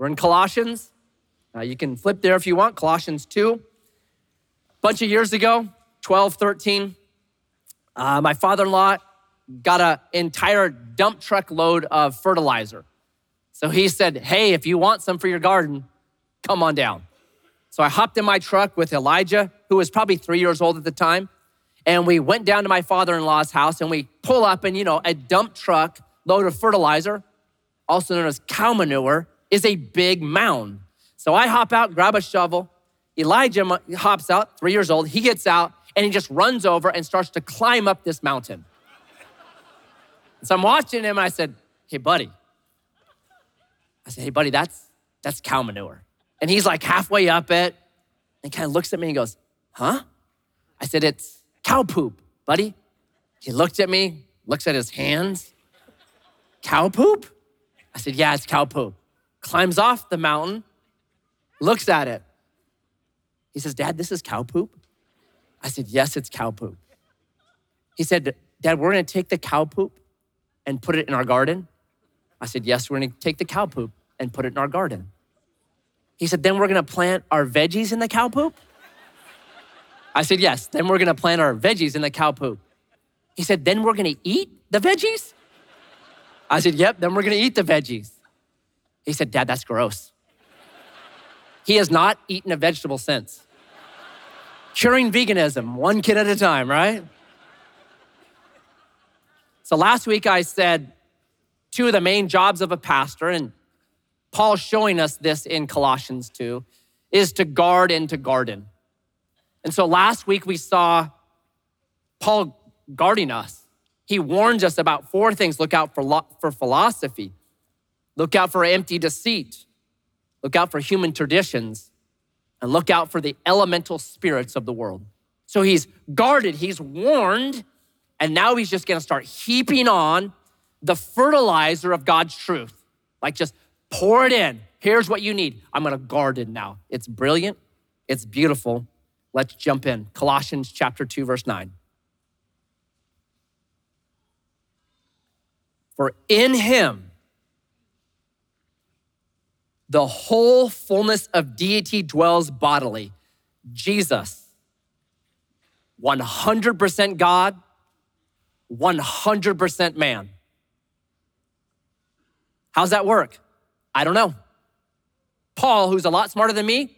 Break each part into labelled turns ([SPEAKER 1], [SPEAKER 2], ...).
[SPEAKER 1] We're in Colossians. Uh, you can flip there if you want, Colossians 2. A bunch of years ago, 12, 13, uh, my father in law got an entire dump truck load of fertilizer. So he said, Hey, if you want some for your garden, come on down. So I hopped in my truck with Elijah, who was probably three years old at the time. And we went down to my father in law's house and we pull up, and you know, a dump truck load of fertilizer, also known as cow manure, is a big mound. So I hop out, grab a shovel. Elijah hops out, three years old. He gets out and he just runs over and starts to climb up this mountain. so I'm watching him I said, Hey, buddy. I said, Hey, buddy, that's, that's cow manure. And he's like halfway up it and kind of looks at me and goes, Huh? I said, It's cow poop, buddy. He looked at me, looks at his hands. Cow poop? I said, Yeah, it's cow poop. Climbs off the mountain, looks at it. He says, Dad, this is cow poop? I said, Yes, it's cow poop. He said, Dad, we're gonna take the cow poop and put it in our garden. I said, Yes, we're gonna take the cow poop and put it in our garden. He said, Then we're gonna plant our veggies in the cow poop? I said, Yes, then we're gonna plant our veggies in the cow poop. He said, Then we're gonna eat the veggies? I said, Yep, then we're gonna eat the veggies. He said, Dad, that's gross. He has not eaten a vegetable since. Curing veganism, one kid at a time, right? So last week I said two of the main jobs of a pastor, and Paul's showing us this in Colossians 2, is to guard and to garden. And so last week we saw Paul guarding us. He warns us about four things look out for, for philosophy, look out for empty deceit, look out for human traditions, and look out for the elemental spirits of the world. So he's guarded, he's warned, and now he's just gonna start heaping on the fertilizer of God's truth. Like just pour it in. Here's what you need. I'm gonna guard it now. It's brilliant, it's beautiful. Let's jump in. Colossians chapter 2, verse 9. For in him, the whole fullness of deity dwells bodily. Jesus, 100% God, 100% man. How's that work? I don't know. Paul, who's a lot smarter than me,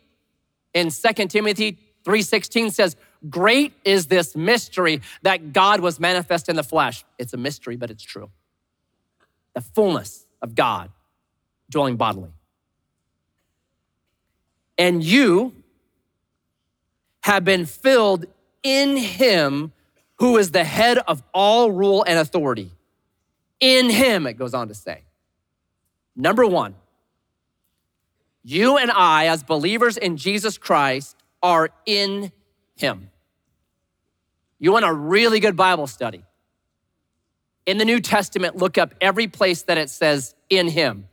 [SPEAKER 1] in 2 Timothy 3:16 says, "Great is this mystery that God was manifest in the flesh." It's a mystery, but it's true. The fullness of God dwelling bodily and you have been filled in him who is the head of all rule and authority. In him, it goes on to say. Number one, you and I, as believers in Jesus Christ, are in him. You want a really good Bible study? In the New Testament, look up every place that it says in him,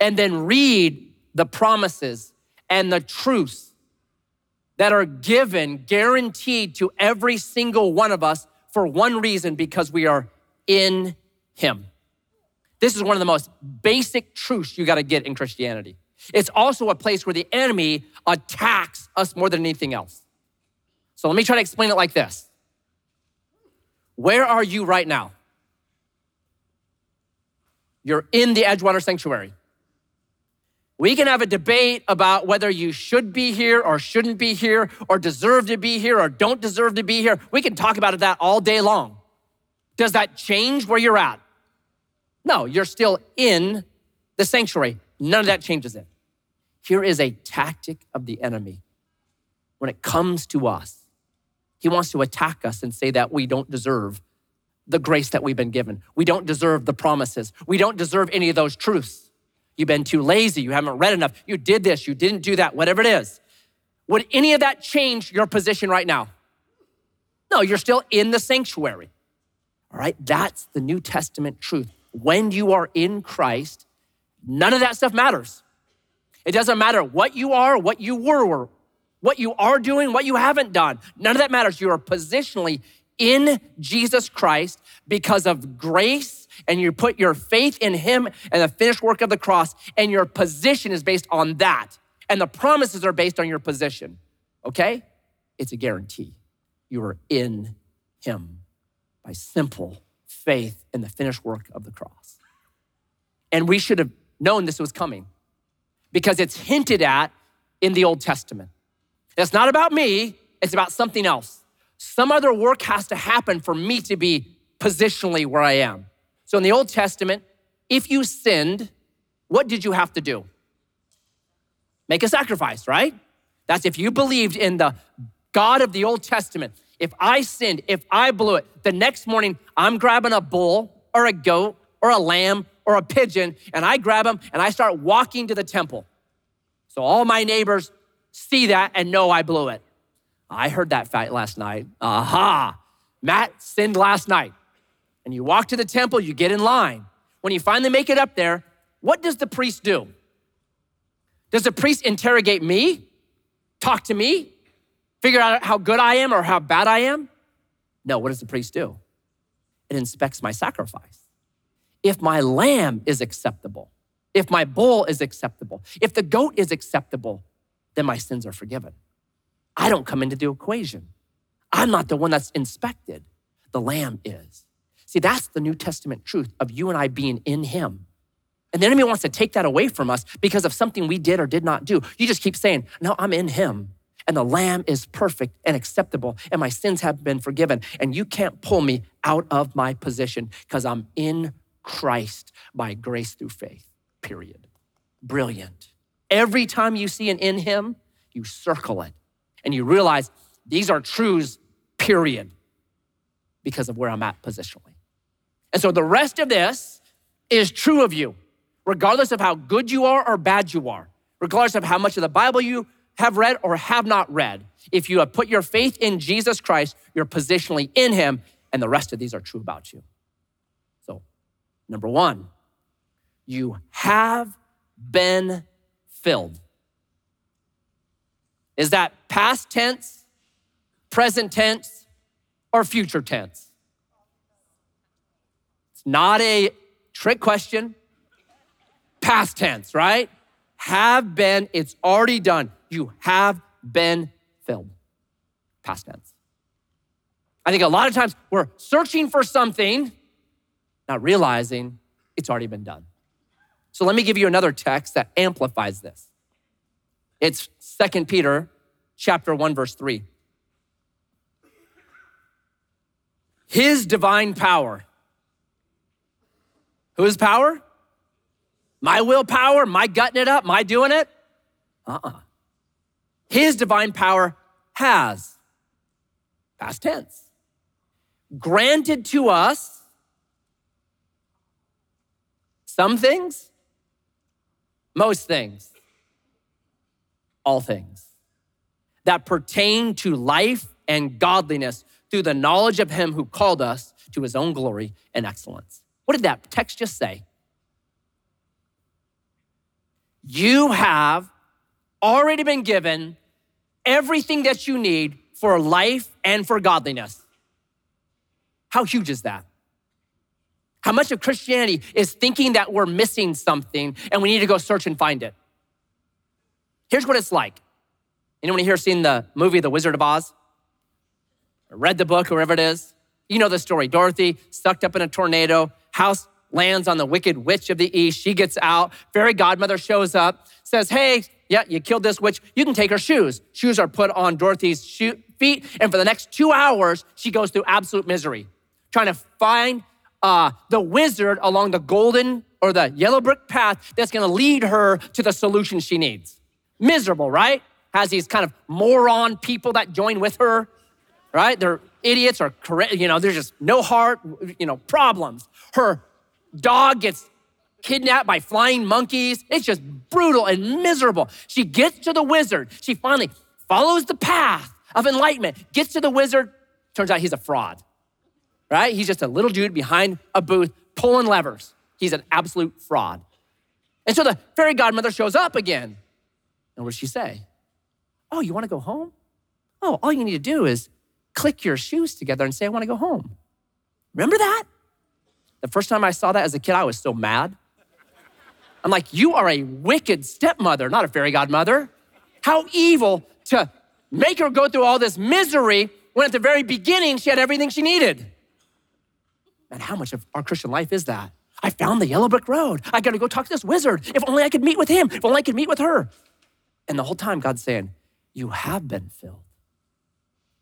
[SPEAKER 1] and then read the promises and the truths that are given, guaranteed to every single one of us for one reason because we are in Him. This is one of the most basic truths you got to get in Christianity. It's also a place where the enemy attacks us more than anything else. So let me try to explain it like this Where are you right now? You're in the Edgewater Sanctuary. We can have a debate about whether you should be here or shouldn't be here or deserve to be here or don't deserve to be here. We can talk about that all day long. Does that change where you're at? No, you're still in the sanctuary. None of that changes it. Here is a tactic of the enemy. When it comes to us, he wants to attack us and say that we don't deserve the grace that we've been given. We don't deserve the promises. We don't deserve any of those truths. You've been too lazy. You haven't read enough. You did this. You didn't do that, whatever it is. Would any of that change your position right now? No, you're still in the sanctuary. All right, that's the New Testament truth. When you are in Christ, none of that stuff matters. It doesn't matter what you are, what you were, what you are doing, what you haven't done. None of that matters. You are positionally in Jesus Christ because of grace and you put your faith in Him and the finished work of the cross, and your position is based on that, and the promises are based on your position, okay? It's a guarantee. You are in Him by simple faith in the finished work of the cross. And we should have known this was coming because it's hinted at in the Old Testament. It's not about me, it's about something else. Some other work has to happen for me to be positionally where I am. So in the Old Testament, if you sinned, what did you have to do? Make a sacrifice, right? That's if you believed in the God of the Old Testament. If I sinned, if I blew it, the next morning I'm grabbing a bull or a goat or a lamb or a pigeon and I grab them and I start walking to the temple. So all my neighbors see that and know I blew it. I heard that fight last night. Aha. Matt sinned last night. And you walk to the temple, you get in line. When you finally make it up there, what does the priest do? Does the priest interrogate me? Talk to me? Figure out how good I am or how bad I am? No, what does the priest do? It inspects my sacrifice. If my lamb is acceptable, if my bull is acceptable, if the goat is acceptable, then my sins are forgiven. I don't come into the equation. I'm not the one that's inspected. The Lamb is. See, that's the New Testament truth of you and I being in Him. And the enemy wants to take that away from us because of something we did or did not do. You just keep saying, No, I'm in Him. And the Lamb is perfect and acceptable, and my sins have been forgiven. And you can't pull me out of my position because I'm in Christ by grace through faith, period. Brilliant. Every time you see an in Him, you circle it and you realize these are truths, period, because of where I'm at positionally. And so the rest of this is true of you, regardless of how good you are or bad you are, regardless of how much of the Bible you have read or have not read. If you have put your faith in Jesus Christ, you're positionally in Him, and the rest of these are true about you. So, number one, you have been filled. Is that past tense, present tense, or future tense? Not a trick question. Past tense, right? Have been, it's already done. You have been filled. Past tense. I think a lot of times we're searching for something, not realizing it's already been done. So let me give you another text that amplifies this. It's Second Peter chapter 1 verse 3. His divine power. Whose power? My willpower, my gutting it up, my doing it? Uh-uh. His divine power has, past tense, granted to us some things, most things all things that pertain to life and godliness through the knowledge of him who called us to his own glory and excellence. What did that text just say? You have already been given everything that you need for life and for godliness. How huge is that? How much of Christianity is thinking that we're missing something and we need to go search and find it? Here's what it's like. Anyone here seen the movie The Wizard of Oz? Or read the book, wherever it is? You know the story. Dorothy sucked up in a tornado, house lands on the wicked witch of the east. She gets out. Fairy godmother shows up, says, Hey, yeah, you killed this witch. You can take her shoes. Shoes are put on Dorothy's shoe, feet. And for the next two hours, she goes through absolute misery, trying to find uh, the wizard along the golden or the yellow brick path that's going to lead her to the solution she needs. Miserable, right? Has these kind of moron people that join with her, right? They're idiots or you know, there's just no heart, you know, problems. Her dog gets kidnapped by flying monkeys. It's just brutal and miserable. She gets to the wizard. She finally follows the path of enlightenment, gets to the wizard. Turns out he's a fraud, right? He's just a little dude behind a booth pulling levers. He's an absolute fraud. And so the fairy godmother shows up again. And what does she say? Oh, you want to go home? Oh, all you need to do is click your shoes together and say, I want to go home. Remember that? The first time I saw that as a kid, I was so mad. I'm like, you are a wicked stepmother, not a fairy godmother. How evil to make her go through all this misery when at the very beginning she had everything she needed. And how much of our Christian life is that? I found the yellow brick road. I gotta go talk to this wizard. If only I could meet with him. If only I could meet with her. And the whole time, God's saying, You have been filled.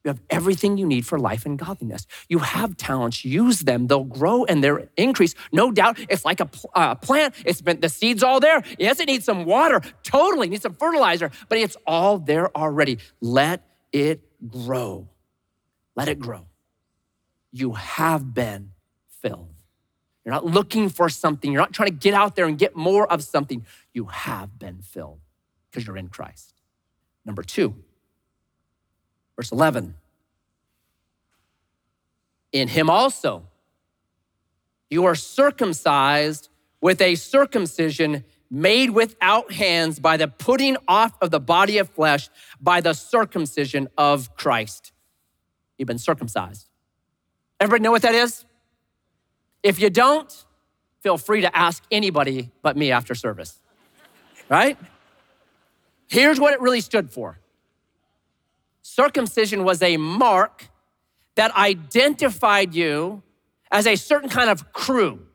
[SPEAKER 1] You have everything you need for life and godliness. You have talents, use them. They'll grow and they'll increase. No doubt, it's like a uh, plant. It's been the seeds all there. Yes, it needs some water, totally needs some fertilizer, but it's all there already. Let it grow. Let it grow. You have been filled. You're not looking for something. You're not trying to get out there and get more of something. You have been filled because you're in Christ. Number two, verse 11. In him also, you are circumcised with a circumcision made without hands by the putting off of the body of flesh by the circumcision of Christ. You've been circumcised. Everybody know what that is? If you don't, feel free to ask anybody but me after service, right? Here's what it really stood for circumcision was a mark that identified you as a certain kind of crew.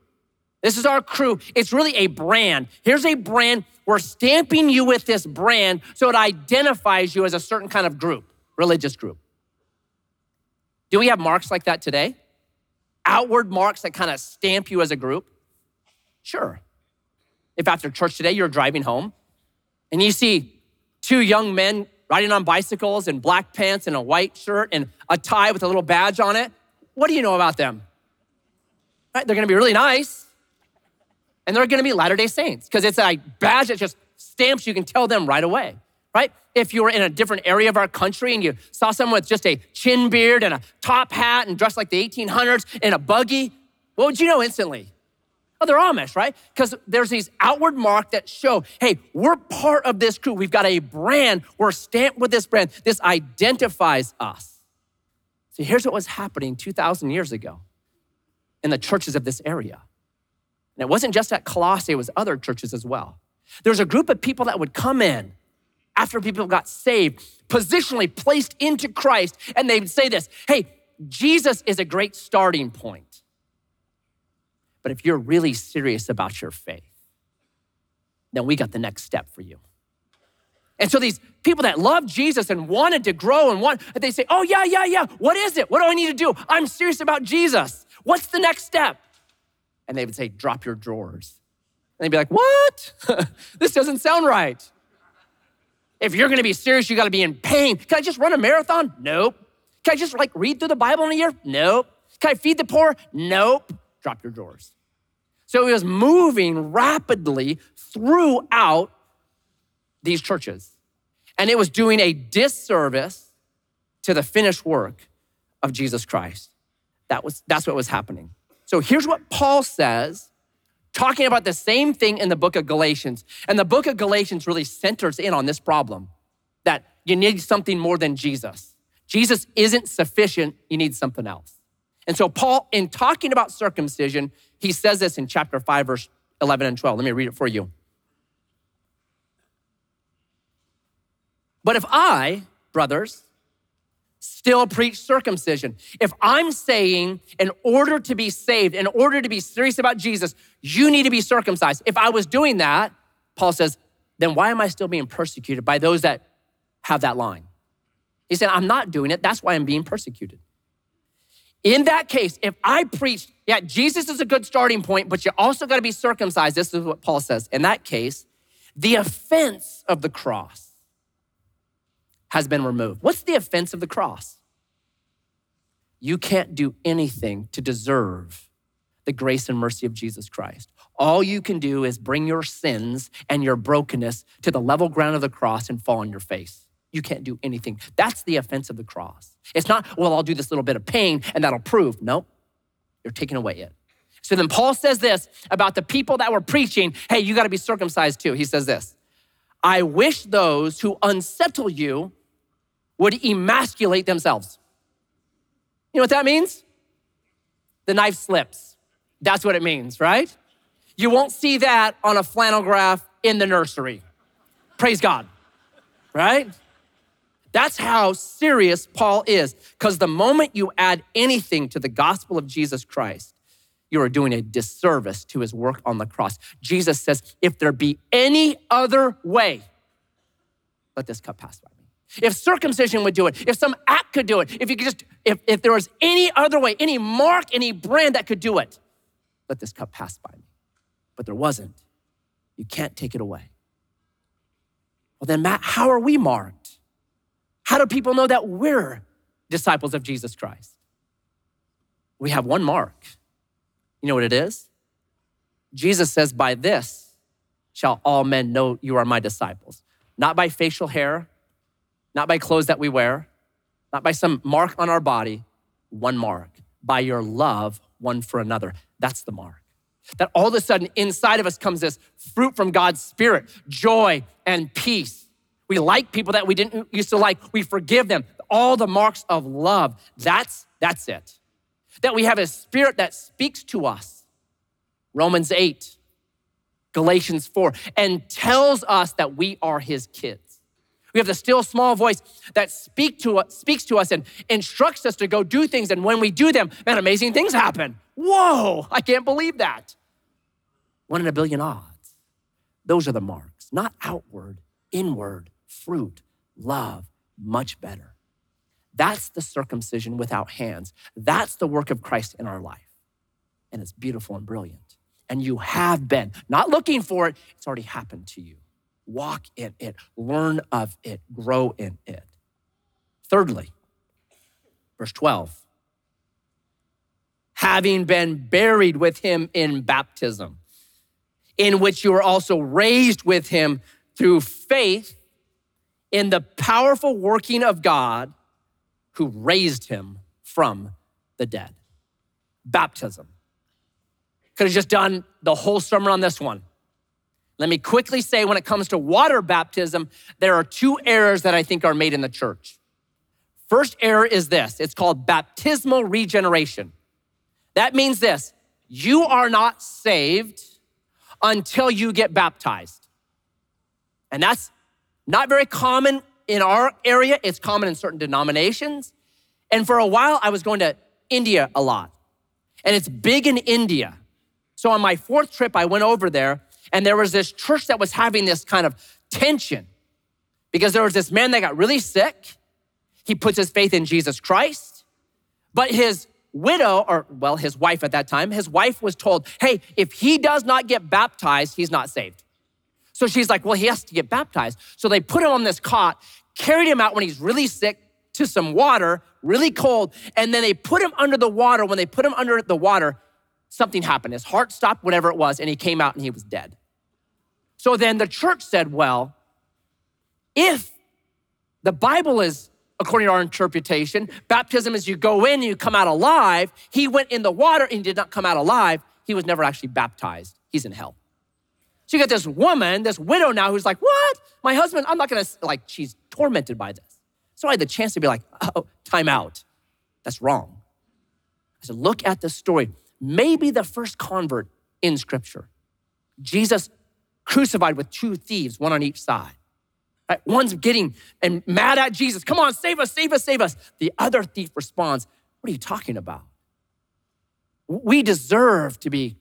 [SPEAKER 1] This is our crew. It's really a brand. Here's a brand. We're stamping you with this brand so it identifies you as a certain kind of group, religious group. Do we have marks like that today? Outward marks that kind of stamp you as a group? Sure. If after church today you're driving home and you see two young men riding on bicycles in black pants and a white shirt and a tie with a little badge on it, what do you know about them? Right? They're gonna be really nice and they're gonna be Latter day Saints because it's a badge that just stamps, you can tell them right away, right? If you were in a different area of our country and you saw someone with just a chin beard and a top hat and dressed like the 1800s in a buggy, what would you know instantly? Oh, they're Amish, right? Because there's these outward mark that show, hey, we're part of this crew. We've got a brand. We're stamped with this brand. This identifies us. See, here's what was happening 2,000 years ago in the churches of this area. And it wasn't just at Colossae, it was other churches as well. There's a group of people that would come in after people got saved, positionally placed into Christ, and they would say this Hey, Jesus is a great starting point. But if you're really serious about your faith, then we got the next step for you. And so these people that love Jesus and wanted to grow and want, they say, oh, yeah, yeah, yeah. What is it? What do I need to do? I'm serious about Jesus. What's the next step? And they would say, drop your drawers. And they'd be like, what? this doesn't sound right. If you're gonna be serious, you gotta be in pain. Can I just run a marathon? Nope. Can I just like read through the Bible in a year? Nope. Can I feed the poor? Nope drop your drawers. So he was moving rapidly throughout these churches. And it was doing a disservice to the finished work of Jesus Christ. That was, that's what was happening. So here's what Paul says, talking about the same thing in the book of Galatians. And the book of Galatians really centers in on this problem that you need something more than Jesus. Jesus isn't sufficient, you need something else. And so, Paul, in talking about circumcision, he says this in chapter 5, verse 11 and 12. Let me read it for you. But if I, brothers, still preach circumcision, if I'm saying in order to be saved, in order to be serious about Jesus, you need to be circumcised. If I was doing that, Paul says, then why am I still being persecuted by those that have that line? He said, I'm not doing it. That's why I'm being persecuted. In that case, if I preached, yeah, Jesus is a good starting point, but you also got to be circumcised. This is what Paul says. In that case, the offense of the cross has been removed. What's the offense of the cross? You can't do anything to deserve the grace and mercy of Jesus Christ. All you can do is bring your sins and your brokenness to the level ground of the cross and fall on your face. You can't do anything. That's the offense of the cross. It's not, well, I'll do this little bit of pain and that'll prove. No, you're taking away it. So then Paul says this about the people that were preaching, hey, you got to be circumcised too. He says this I wish those who unsettle you would emasculate themselves. You know what that means? The knife slips. That's what it means, right? You won't see that on a flannel graph in the nursery. Praise God, right? That's how serious Paul is. Because the moment you add anything to the gospel of Jesus Christ, you are doing a disservice to his work on the cross. Jesus says, if there be any other way, let this cup pass by me. If circumcision would do it, if some act could do it, if you could just, if, if there was any other way, any mark, any brand that could do it, let this cup pass by me. But there wasn't. You can't take it away. Well, then, Matt, how are we marked? How do people know that we're disciples of Jesus Christ? We have one mark. You know what it is? Jesus says, By this shall all men know you are my disciples. Not by facial hair, not by clothes that we wear, not by some mark on our body, one mark, by your love one for another. That's the mark. That all of a sudden inside of us comes this fruit from God's Spirit joy and peace. We like people that we didn't used to like, we forgive them. All the marks of love. That's, that's it. That we have a spirit that speaks to us. Romans 8, Galatians 4, and tells us that we are his kids. We have the still small voice that speak to us, speaks to us and instructs us to go do things. And when we do them, man, amazing things happen. Whoa, I can't believe that. One in a billion odds. Those are the marks, not outward, inward, fruit, love, much better. That's the circumcision without hands. That's the work of Christ in our life. And it's beautiful and brilliant. And you have been, not looking for it, it's already happened to you walk in it, learn of it, grow in it. Thirdly, verse 12, having been buried with him in baptism, in which you were also raised with him through faith in the powerful working of God who raised him from the dead. Baptism. Could have just done the whole sermon on this one. Let me quickly say when it comes to water baptism, there are two errors that I think are made in the church. First error is this it's called baptismal regeneration. That means this you are not saved until you get baptized. And that's not very common in our area, it's common in certain denominations. And for a while, I was going to India a lot, and it's big in India. So on my fourth trip, I went over there and there was this church that was having this kind of tension because there was this man that got really sick. He puts his faith in Jesus Christ, but his widow, or well, his wife at that time, his wife was told, hey, if he does not get baptized, he's not saved. So she's like, well, he has to get baptized. So they put him on this cot, carried him out when he's really sick to some water, really cold, and then they put him under the water. When they put him under the water, something happened. His heart stopped, whatever it was, and he came out and he was dead. So then the church said, well, if the Bible is, according to our interpretation, baptism is you go in and you come out alive, he went in the water and he did not come out alive, he was never actually baptized. He's in hell. So you got this woman, this widow now, who's like, what? My husband, I'm not gonna, like, she's tormented by this. So I had the chance to be like, oh, time out. That's wrong. I said, look at the story. Maybe the first convert in scripture. Jesus crucified with two thieves, one on each side. Right? One's getting and mad at Jesus. Come on, save us, save us, save us. The other thief responds, What are you talking about? We deserve to be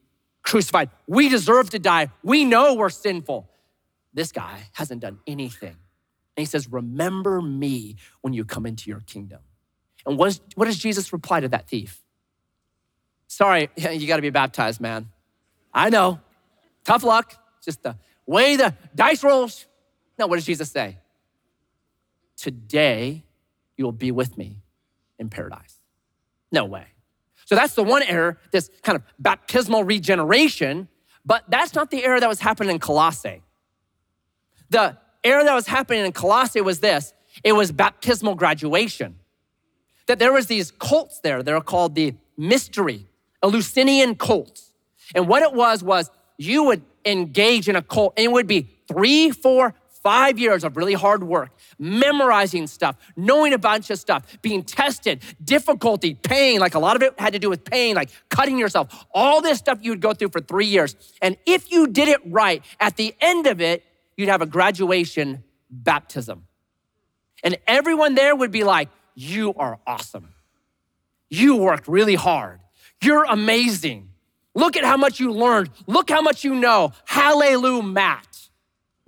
[SPEAKER 1] crucified. We deserve to die. We know we're sinful. This guy hasn't done anything. And he says, Remember me when you come into your kingdom. And what, is, what does Jesus reply to that thief? Sorry, you got to be baptized, man. I know. Tough luck just the way the dice rolls. No, what does Jesus say? Today you'll be with me in paradise. No way. So that's the one error, this kind of baptismal regeneration, but that's not the error that was happening in Colossae. The error that was happening in Colossae was this it was baptismal graduation. That there was these cults there, they're called the mystery, Eleusinian cults. And what it was was you would engage in a cult, and it would be three, four, five years of really hard work, memorizing stuff, knowing a bunch of stuff, being tested, difficulty, pain, like a lot of it had to do with pain, like cutting yourself, all this stuff you would go through for three years. And if you did it right, at the end of it, you'd have a graduation baptism. And everyone there would be like, You are awesome. You worked really hard. You're amazing. Look at how much you learned. Look how much you know. Hallelujah, Matt,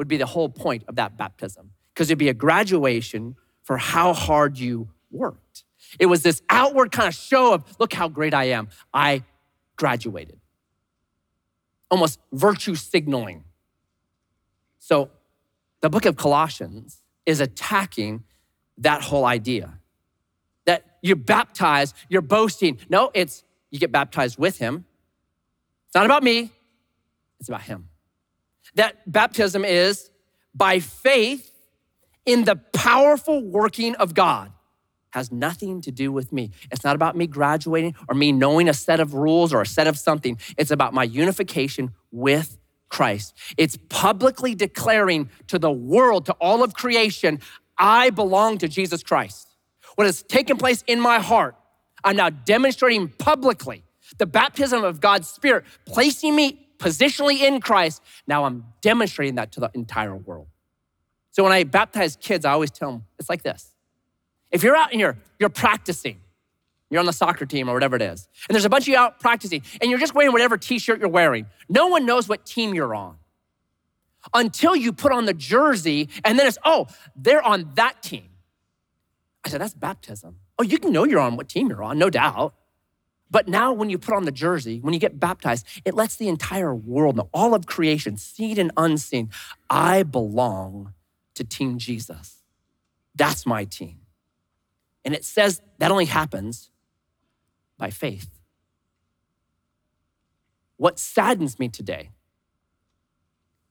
[SPEAKER 1] would be the whole point of that baptism because it'd be a graduation for how hard you worked. It was this outward kind of show of, look how great I am. I graduated. Almost virtue signaling. So the book of Colossians is attacking that whole idea that you're baptized, you're boasting. No, it's you get baptized with him. It's not about me, it's about him. That baptism is by faith in the powerful working of God. Has nothing to do with me. It's not about me graduating or me knowing a set of rules or a set of something. It's about my unification with Christ. It's publicly declaring to the world, to all of creation, I belong to Jesus Christ. What has taken place in my heart, I'm now demonstrating publicly the baptism of God's Spirit, placing me positionally in Christ. Now I'm demonstrating that to the entire world. So when I baptize kids, I always tell them it's like this. If you're out and you're, you're practicing, you're on the soccer team or whatever it is, and there's a bunch of you out practicing, and you're just wearing whatever t shirt you're wearing, no one knows what team you're on until you put on the jersey, and then it's, oh, they're on that team. I said, that's baptism. Oh, you can know you're on what team you're on, no doubt. But now, when you put on the jersey, when you get baptized, it lets the entire world know, all of creation, seen and unseen, I belong to Team Jesus. That's my team. And it says that only happens by faith. What saddens me today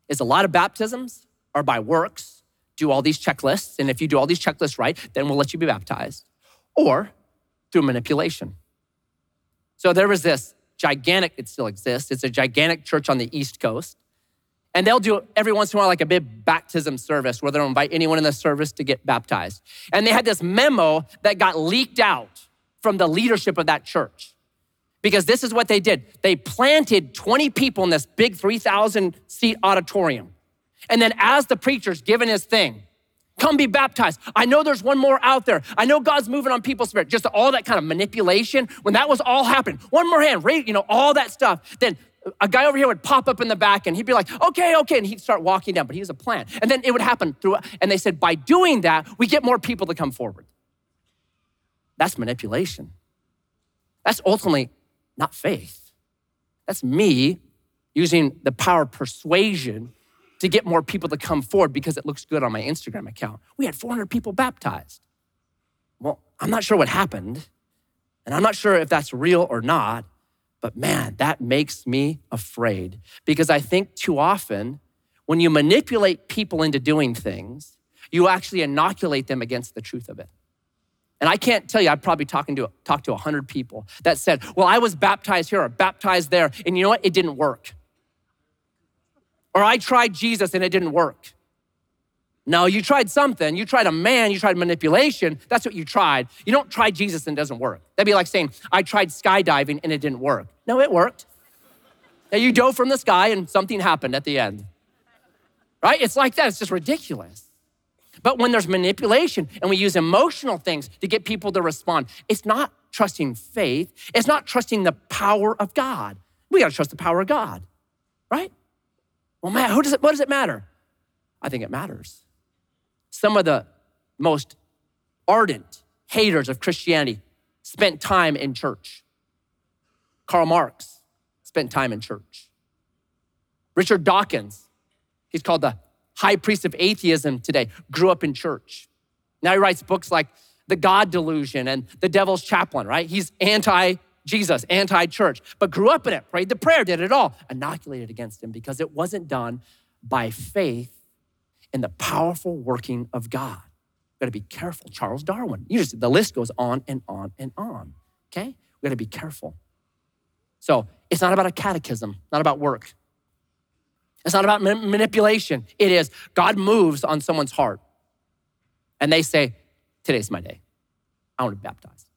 [SPEAKER 1] is a lot of baptisms are by works, do all these checklists, and if you do all these checklists right, then we'll let you be baptized, or through manipulation. So there was this gigantic, it still exists, it's a gigantic church on the East Coast. And they'll do every once in a while like a big baptism service where they'll invite anyone in the service to get baptized. And they had this memo that got leaked out from the leadership of that church. Because this is what they did. They planted 20 people in this big 3,000 seat auditorium. And then as the preacher's given his thing, Come be baptized. I know there's one more out there. I know God's moving on people's spirit. Just all that kind of manipulation. When that was all happening, one more hand, right? you know, all that stuff. Then a guy over here would pop up in the back and he'd be like, okay, okay. And he'd start walking down, but he was a plan. And then it would happen through, and they said, by doing that, we get more people to come forward. That's manipulation. That's ultimately not faith. That's me using the power of persuasion to get more people to come forward because it looks good on my Instagram account. We had 400 people baptized. Well, I'm not sure what happened, and I'm not sure if that's real or not, but man, that makes me afraid because I think too often when you manipulate people into doing things, you actually inoculate them against the truth of it. And I can't tell you, I've probably talking to, talked to 100 people that said, Well, I was baptized here or baptized there, and you know what? It didn't work. Or I tried Jesus and it didn't work. No, you tried something. You tried a man, you tried manipulation. That's what you tried. You don't try Jesus and it doesn't work. That'd be like saying, I tried skydiving and it didn't work. No, it worked. Now you dove from the sky and something happened at the end. Right? It's like that. It's just ridiculous. But when there's manipulation and we use emotional things to get people to respond, it's not trusting faith. It's not trusting the power of God. We got to trust the power of God, right? Well, man, who does it, what does it matter? I think it matters. Some of the most ardent haters of Christianity spent time in church. Karl Marx spent time in church. Richard Dawkins, he's called the high priest of atheism today, grew up in church. Now he writes books like The God Delusion and The Devil's Chaplain, right? He's anti Jesus, anti church, but grew up in it, prayed the prayer, did it all, inoculated against him because it wasn't done by faith in the powerful working of God. We gotta be careful. Charles Darwin, you just, the list goes on and on and on, okay? We gotta be careful. So it's not about a catechism, not about work. It's not about manipulation. It is God moves on someone's heart and they say, Today's my day. I want to be baptized.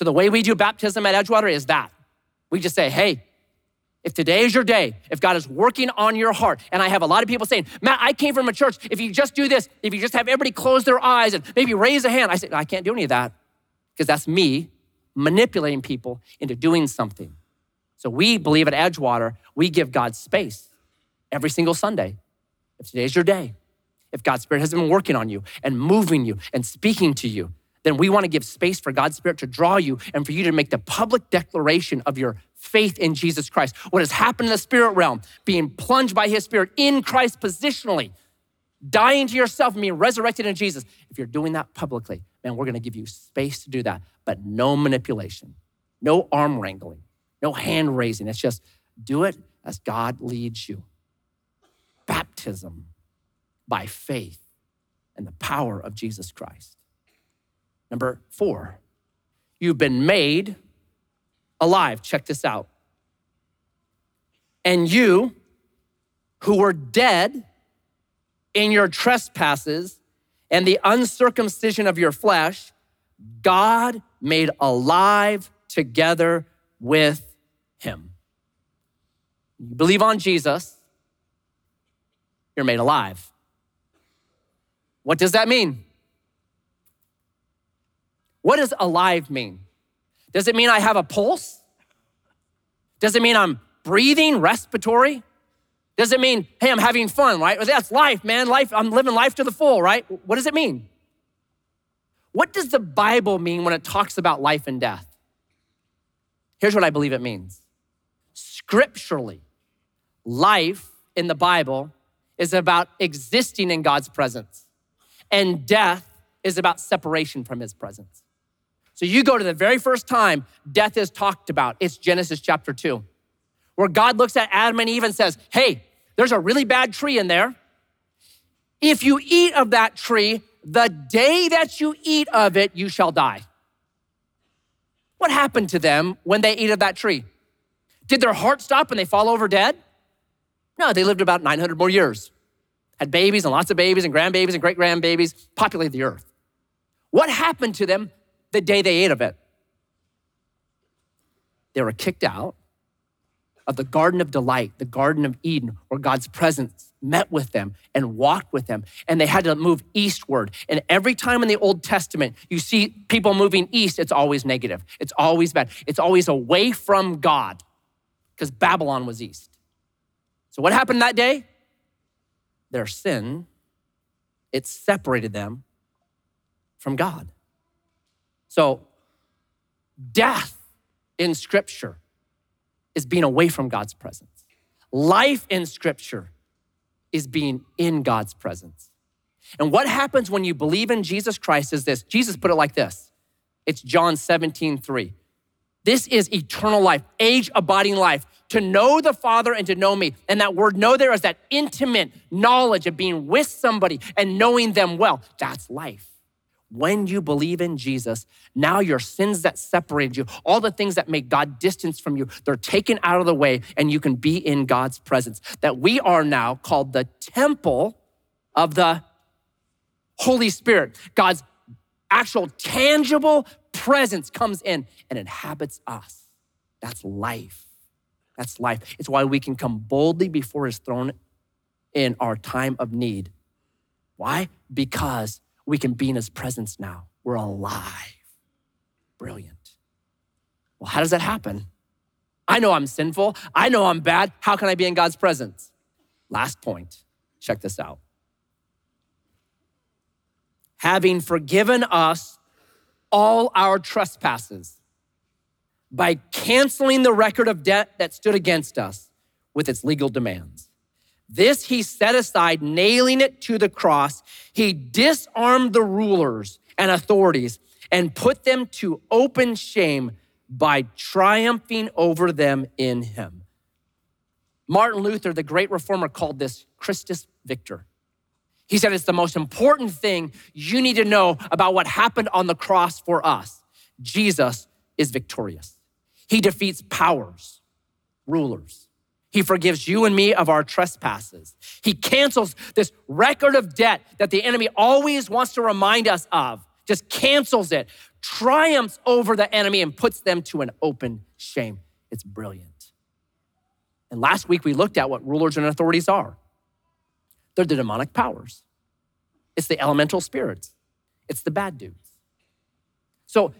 [SPEAKER 1] So the way we do baptism at Edgewater is that we just say, Hey, if today is your day, if God is working on your heart, and I have a lot of people saying, Matt, I came from a church. If you just do this, if you just have everybody close their eyes and maybe raise a hand, I say, I can't do any of that because that's me manipulating people into doing something. So we believe at Edgewater, we give God space every single Sunday. If today's your day, if God's Spirit has been working on you and moving you and speaking to you, then we want to give space for God's Spirit to draw you and for you to make the public declaration of your faith in Jesus Christ. What has happened in the spirit realm, being plunged by his spirit in Christ positionally, dying to yourself and being resurrected in Jesus. If you're doing that publicly, man, we're going to give you space to do that, but no manipulation, no arm wrangling, no hand raising. It's just do it as God leads you. Baptism by faith and the power of Jesus Christ. Number four, you've been made alive. Check this out. And you, who were dead in your trespasses and the uncircumcision of your flesh, God made alive together with him. You believe on Jesus, you're made alive. What does that mean? What does alive mean? Does it mean I have a pulse? Does it mean I'm breathing, respiratory? Does it mean, hey, I'm having fun, right? That's life, man. Life, I'm living life to the full, right? What does it mean? What does the Bible mean when it talks about life and death? Here's what I believe it means. Scripturally, life in the Bible is about existing in God's presence, and death is about separation from his presence. So you go to the very first time death is talked about. It's Genesis chapter 2, where God looks at Adam and Eve and says, Hey, there's a really bad tree in there. If you eat of that tree, the day that you eat of it, you shall die. What happened to them when they ate of that tree? Did their heart stop and they fall over dead? No, they lived about 900 more years, had babies and lots of babies and grandbabies and great grandbabies, populated the earth. What happened to them the day they ate of it. They were kicked out of the Garden of Delight, the Garden of Eden, where God's presence met with them and walked with them, and they had to move eastward. And every time in the Old Testament you see people moving east, it's always negative. It's always bad. It's always away from God because Babylon was east. So, what happened that day? Their sin, it separated them from God. So, death in Scripture is being away from God's presence. Life in Scripture is being in God's presence. And what happens when you believe in Jesus Christ is this Jesus put it like this it's John 17, 3. This is eternal life, age abiding life, to know the Father and to know me. And that word know there is that intimate knowledge of being with somebody and knowing them well. That's life when you believe in Jesus, now your sins that separated you, all the things that make God distance from you, they're taken out of the way and you can be in God's presence. That we are now called the temple of the Holy Spirit. God's actual tangible presence comes in and inhabits us. That's life. That's life. It's why we can come boldly before his throne in our time of need. Why? Because we can be in his presence now. We're alive. Brilliant. Well, how does that happen? I know I'm sinful. I know I'm bad. How can I be in God's presence? Last point. Check this out. Having forgiven us all our trespasses by canceling the record of debt that stood against us with its legal demands. This he set aside, nailing it to the cross. He disarmed the rulers and authorities and put them to open shame by triumphing over them in him. Martin Luther, the great reformer, called this Christus Victor. He said it's the most important thing you need to know about what happened on the cross for us. Jesus is victorious. He defeats powers, rulers, He forgives you and me of our trespasses. He cancels this record of debt that the enemy always wants to remind us of, just cancels it, triumphs over the enemy, and puts them to an open shame. It's brilliant. And last week we looked at what rulers and authorities are they're the demonic powers, it's the elemental spirits, it's the bad dudes. So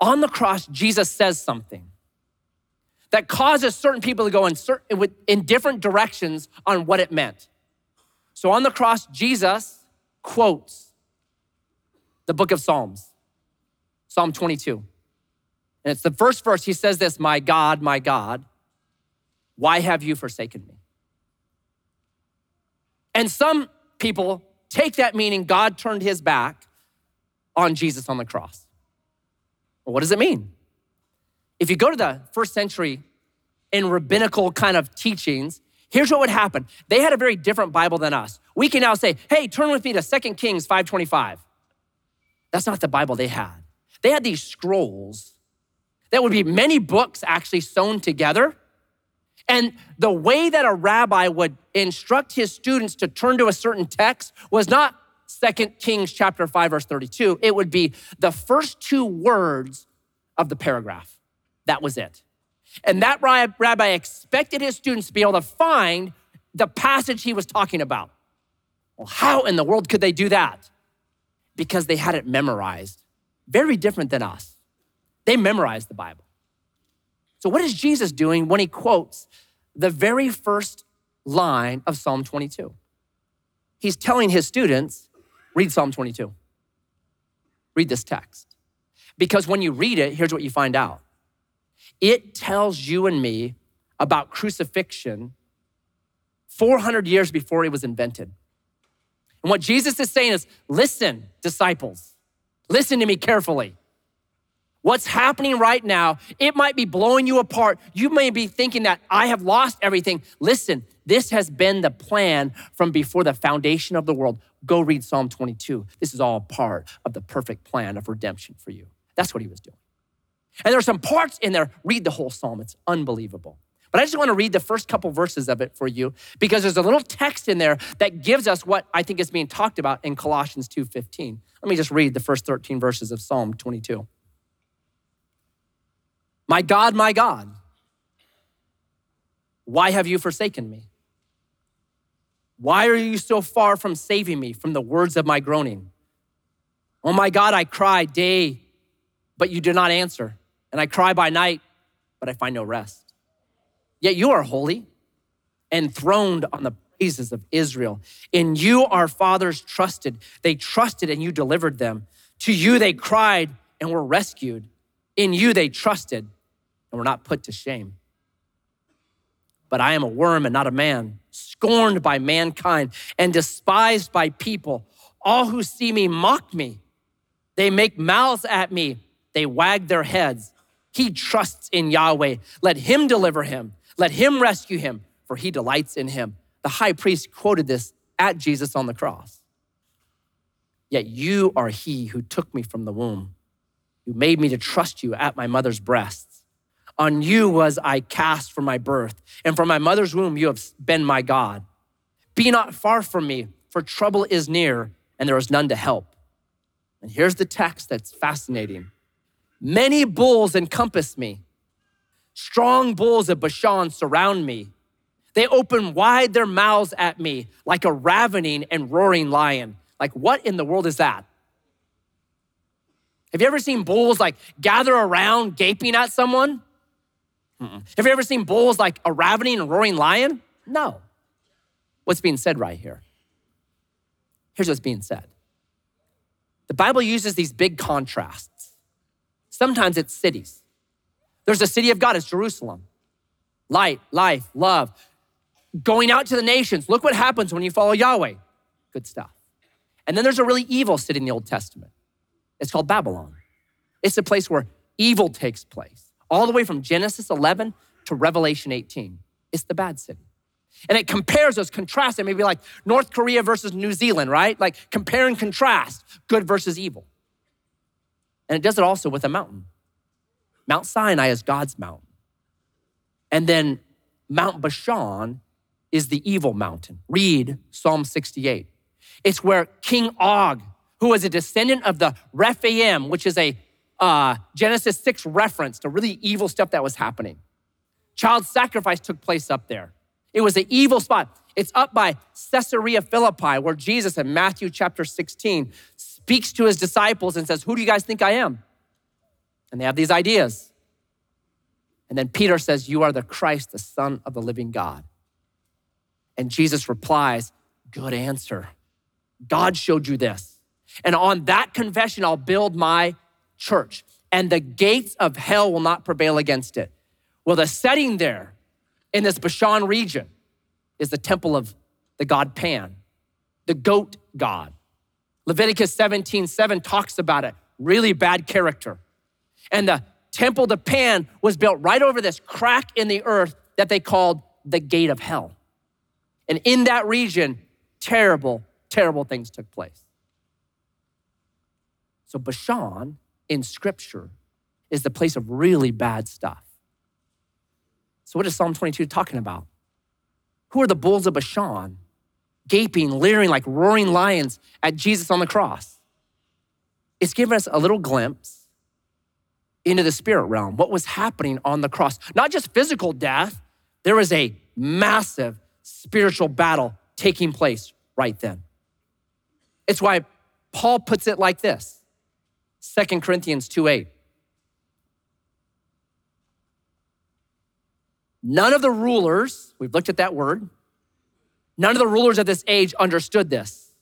[SPEAKER 1] on the cross, Jesus says something that causes certain people to go in, certain, in different directions on what it meant. So on the cross, Jesus quotes the book of Psalms, Psalm 22. And it's the first verse. He says this My God, my God, why have you forsaken me? And some people take that meaning God turned his back on Jesus on the cross. Well, what does it mean? If you go to the first century in rabbinical kind of teachings, here's what would happen. They had a very different Bible than us. We can now say, hey, turn with me to 2 Kings 525. That's not the Bible they had. They had these scrolls that would be many books actually sewn together. And the way that a rabbi would instruct his students to turn to a certain text was not 2 Kings chapter 5 verse 32. It would be the first two words of the paragraph. That was it. And that rabbi expected his students to be able to find the passage he was talking about. Well, how in the world could they do that? Because they had it memorized. Very different than us. They memorized the Bible. So, what is Jesus doing when he quotes the very first line of Psalm 22? He's telling his students, read Psalm 22. Read this text. Because when you read it, here's what you find out it tells you and me about crucifixion 400 years before it was invented. And what Jesus is saying is listen, disciples, listen to me carefully. What's happening right now, it might be blowing you apart. You may be thinking that I have lost everything. Listen, this has been the plan from before the foundation of the world. Go read Psalm 22. This is all part of the perfect plan of redemption for you. That's what he was doing. And there's some parts in there, read the whole psalm. It's unbelievable. But I just want to read the first couple verses of it for you because there's a little text in there that gives us what I think is being talked about in Colossians 2:15. Let me just read the first 13 verses of Psalm 22. My God, my God, why have you forsaken me? Why are you so far from saving me from the words of my groaning? Oh my God, I cry day, but you do not answer and I cry by night, but I find no rest. Yet you are holy, enthroned on the praises of Israel. In you our fathers trusted. They trusted and you delivered them. To you they cried and were rescued. In you they trusted and were not put to shame. But I am a worm and not a man, scorned by mankind and despised by people. All who see me mock me. They make mouths at me. They wag their heads. He trusts in Yahweh. Let him deliver him. Let him rescue him, for he delights in him. The high priest quoted this at Jesus on the cross. Yet you are he who took me from the womb. You made me to trust you at my mother's breasts. On you was I cast from my birth, and from my mother's womb you have been my God. Be not far from me, for trouble is near, and there is none to help. And here's the text that's fascinating. Many bulls encompass me. Strong bulls of Bashan surround me. They open wide their mouths at me like a ravening and roaring lion. Like, what in the world is that? Have you ever seen bulls like gather around gaping at someone? Mm-mm. Have you ever seen bulls like a ravening and roaring lion? No. What's being said right here? Here's what's being said the Bible uses these big contrasts. Sometimes it's cities. There's a city of God, it's Jerusalem. Light, life, love. Going out to the nations. Look what happens when you follow Yahweh. Good stuff. And then there's a really evil city in the Old Testament. It's called Babylon. It's a place where evil takes place, all the way from Genesis 11 to Revelation 18. It's the bad city. And it compares those contrasts. It maybe like North Korea versus New Zealand, right? Like compare and contrast good versus evil. And it does it also with a mountain. Mount Sinai is God's mountain. And then Mount Bashan is the evil mountain. Read Psalm 68. It's where King Og, who was a descendant of the Rephaim, which is a uh, Genesis 6 reference to really evil stuff that was happening. Child sacrifice took place up there. It was an evil spot. It's up by Caesarea Philippi, where Jesus in Matthew chapter 16 speaks to his disciples and says, Who do you guys think I am? And they have these ideas. And then Peter says, You are the Christ, the Son of the living God. And Jesus replies, Good answer. God showed you this. And on that confession, I'll build my church, and the gates of hell will not prevail against it. Well, the setting there in this Bashan region is the temple of the god Pan, the goat god. Leviticus 17 7 talks about it. Really bad character. And the temple to Pan was built right over this crack in the earth that they called the gate of hell. And in that region, terrible, terrible things took place. So Bashan in scripture is the place of really bad stuff. So, what is Psalm 22 talking about? Who are the bulls of Bashan, gaping, leering like roaring lions at Jesus on the cross? It's given us a little glimpse into the spirit realm, what was happening on the cross. Not just physical death, there was a massive spiritual battle taking place right then. It's why Paul puts it like this 2 Corinthians 2 8. None of the rulers, we've looked at that word, none of the rulers of this age understood this.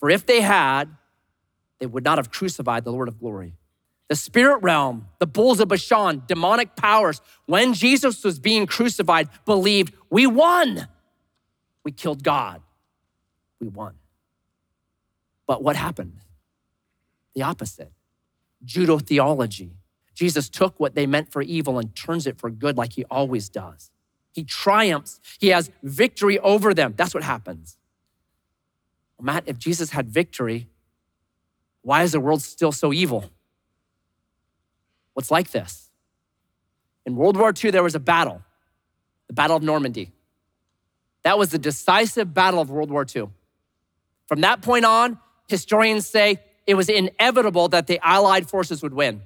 [SPEAKER 1] For if they had, they would not have crucified the Lord of glory. The spirit realm, the bulls of Bashan, demonic powers, when Jesus was being crucified, believed we won. We killed God. We won. But what happened? The opposite. Judo theology Jesus took what they meant for evil and turns it for good like he always does. He triumphs, he has victory over them. That's what happens. Well, Matt, if Jesus had victory, why is the world still so evil? What's like this? In World War II, there was a battle, the Battle of Normandy. That was the decisive battle of World War II. From that point on, historians say it was inevitable that the Allied forces would win.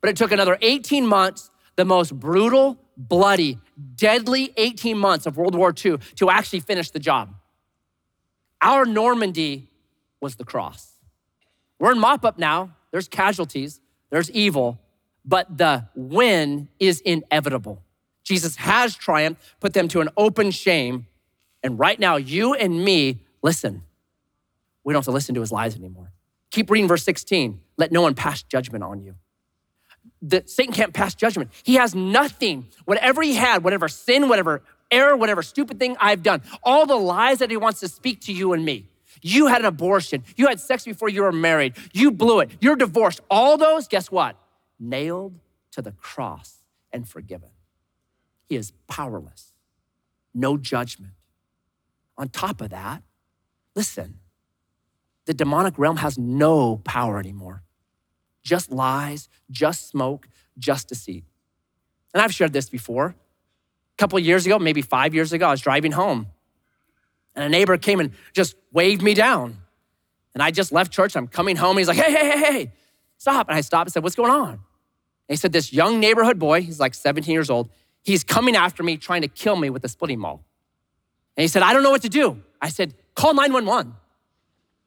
[SPEAKER 1] But it took another 18 months, the most brutal, bloody, deadly 18 months of World War II to actually finish the job. Our Normandy was the cross. We're in mop up now. There's casualties, there's evil, but the win is inevitable. Jesus has triumphed, put them to an open shame. And right now, you and me, listen, we don't have to listen to his lies anymore. Keep reading verse 16. Let no one pass judgment on you that Satan can't pass judgment. He has nothing. Whatever he had, whatever sin, whatever error, whatever stupid thing I've done, all the lies that he wants to speak to you and me. You had an abortion. You had sex before you were married. You blew it. You're divorced. All those, guess what? Nailed to the cross and forgiven. He is powerless. No judgment. On top of that, listen, the demonic realm has no power anymore just lies, just smoke, just deceit. And I've shared this before. A couple years ago, maybe five years ago, I was driving home and a neighbor came and just waved me down. And I just left church. I'm coming home. he's like, hey, hey, hey, hey, stop. And I stopped and said, what's going on? And he said, this young neighborhood boy, he's like 17 years old, he's coming after me, trying to kill me with a splitting maul. And he said, I don't know what to do. I said, call 911.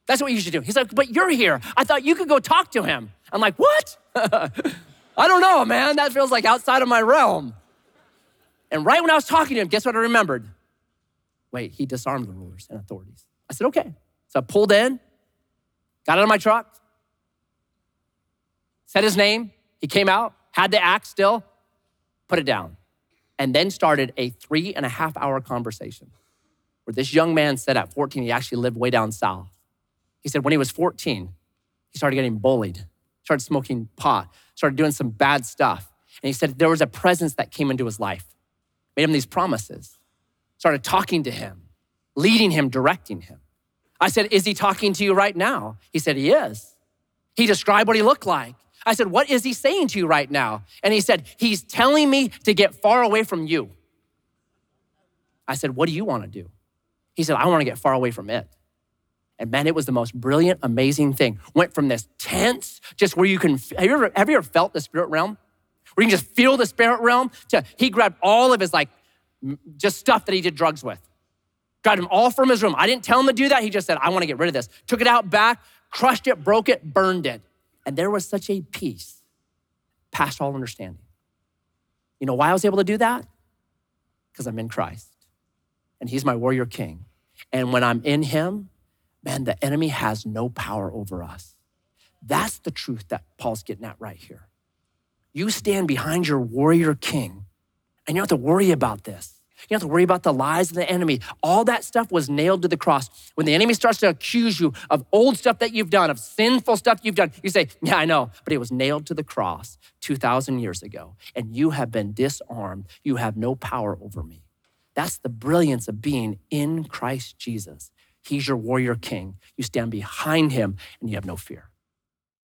[SPEAKER 1] That's what you should do. He's like, but you're here. I thought you could go talk to him. I'm like, what? I don't know, man. That feels like outside of my realm. And right when I was talking to him, guess what I remembered? Wait, he disarmed the rulers and authorities. I said, okay. So I pulled in, got out of my truck, said his name. He came out, had the axe still, put it down, and then started a three and a half hour conversation where this young man said at 14, he actually lived way down south. He said when he was 14, he started getting bullied, started smoking pot, started doing some bad stuff. And he said there was a presence that came into his life, made him these promises, started talking to him, leading him, directing him. I said, Is he talking to you right now? He said, He is. He described what he looked like. I said, What is he saying to you right now? And he said, He's telling me to get far away from you. I said, What do you want to do? He said, I want to get far away from it. And man, it was the most brilliant, amazing thing. Went from this tense, just where you can, have you ever, have you ever felt the spirit realm? Where you can just feel the spirit realm to, he grabbed all of his like, just stuff that he did drugs with. Got him all from his room. I didn't tell him to do that. He just said, I want to get rid of this. Took it out back, crushed it, broke it, burned it. And there was such a peace past all understanding. You know why I was able to do that? Because I'm in Christ and he's my warrior king. And when I'm in him, man, the enemy has no power over us. That's the truth that Paul's getting at right here. You stand behind your warrior king, and you don't have to worry about this. You don't have to worry about the lies of the enemy. All that stuff was nailed to the cross. When the enemy starts to accuse you of old stuff that you've done, of sinful stuff you've done, you say, Yeah, I know, but it was nailed to the cross 2,000 years ago, and you have been disarmed. You have no power over me. That's the brilliance of being in Christ Jesus. He's your warrior king. You stand behind him and you have no fear.